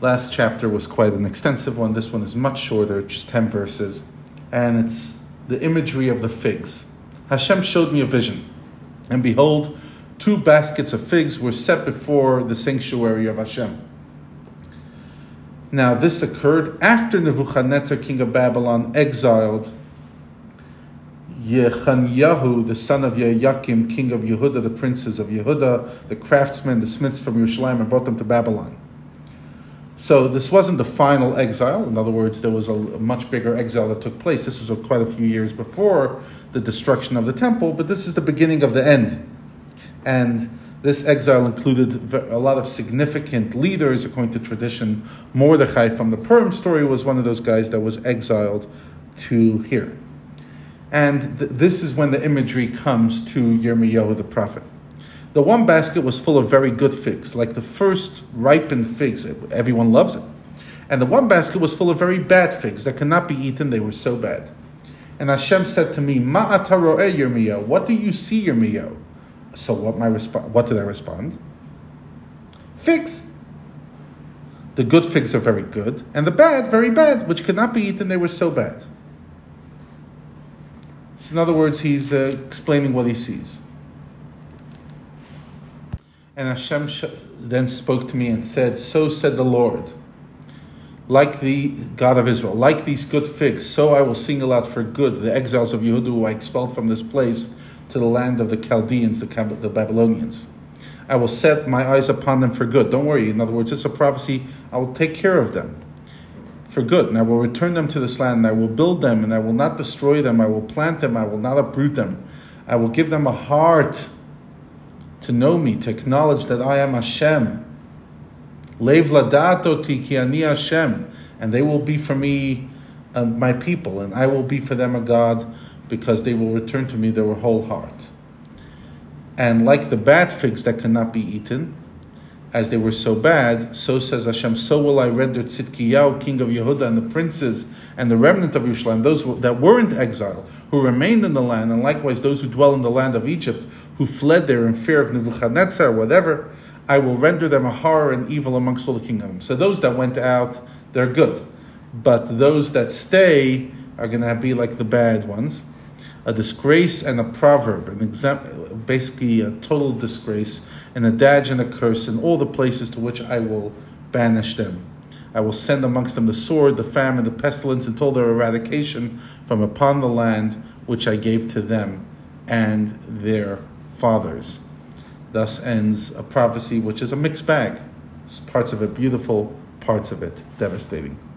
Last chapter was quite an extensive one. This one is much shorter, just 10 verses. And it's the imagery of the figs. Hashem showed me a vision. And behold, two baskets of figs were set before the sanctuary of Hashem. Now, this occurred after Nebuchadnezzar, king of Babylon, exiled Yechanyahu, the son of Yehoiakim, king of Yehuda, the princes of Yehuda, the craftsmen, the smiths from Yerushalayim, and brought them to Babylon. So this wasn't the final exile. In other words, there was a, much bigger exile that took place. This was quite a few years before the destruction of the temple, but this is the beginning of the end. And this exile included a lot of significant leaders, according to tradition. Mordechai from the Purim story was one of those guys that was exiled to here. And th- this is when the imagery comes to Yirmiyahu the prophet. The one basket was full of very good figs, like the first ripened figs. Everyone loves it. And the one basket was full of very bad figs that cannot be eaten, they were so bad. And Hashem said to me, Ma'ataro'eh Yirmiyahu, what do you see, Yirmiyahu? So what, my resp- what did I respond? Figs. The good figs are very good, and the bad, very bad, which could not be eaten, they were so bad. So in other words, he's uh, explaining what he sees. And Hashem then spoke to me and said, So said the Lord, like the God of Israel, like these good figs, so I will single out for good the exiles of Yehuda who I expelled from this place to the land of the Chaldeans, the, the Babylonians. I will set my eyes upon them for good. Don't worry. In other words, it's a prophecy. I will take care of them for good, and I will return them to this land, and I will build them, and I will not destroy them. I will plant them. I will not uproot them. I will give them a heart to know me, to acknowledge that I am Hashem. Lev ladato ki ani Hashem, and they will be for me uh, my people, and I will be for them a God, because they will return to me their whole heart. And like the bad figs that cannot be eaten, as they were so bad, so says Hashem, so will I render Tzidkiyahu, king of Yehuda, and the princes and the remnant of Yerushalayim, those that weren't exile, who remained in the land, and likewise those who dwell in the land of Egypt, who fled there in fear of Nebuchadnezzar, whatever, I will render them a horror and evil amongst all the kingdoms. So those that went out, they're good. But those that stay are going to be like the bad ones. A disgrace and a proverb, an example, basically a total disgrace, and a dage and a curse in all the places to which I will banish them. I will send amongst them the sword, the famine, the pestilence, until their eradication from upon the land which I gave to them and their fathers. Thus ends a prophecy which is a mixed bag. Parts of it beautiful, parts of it devastating.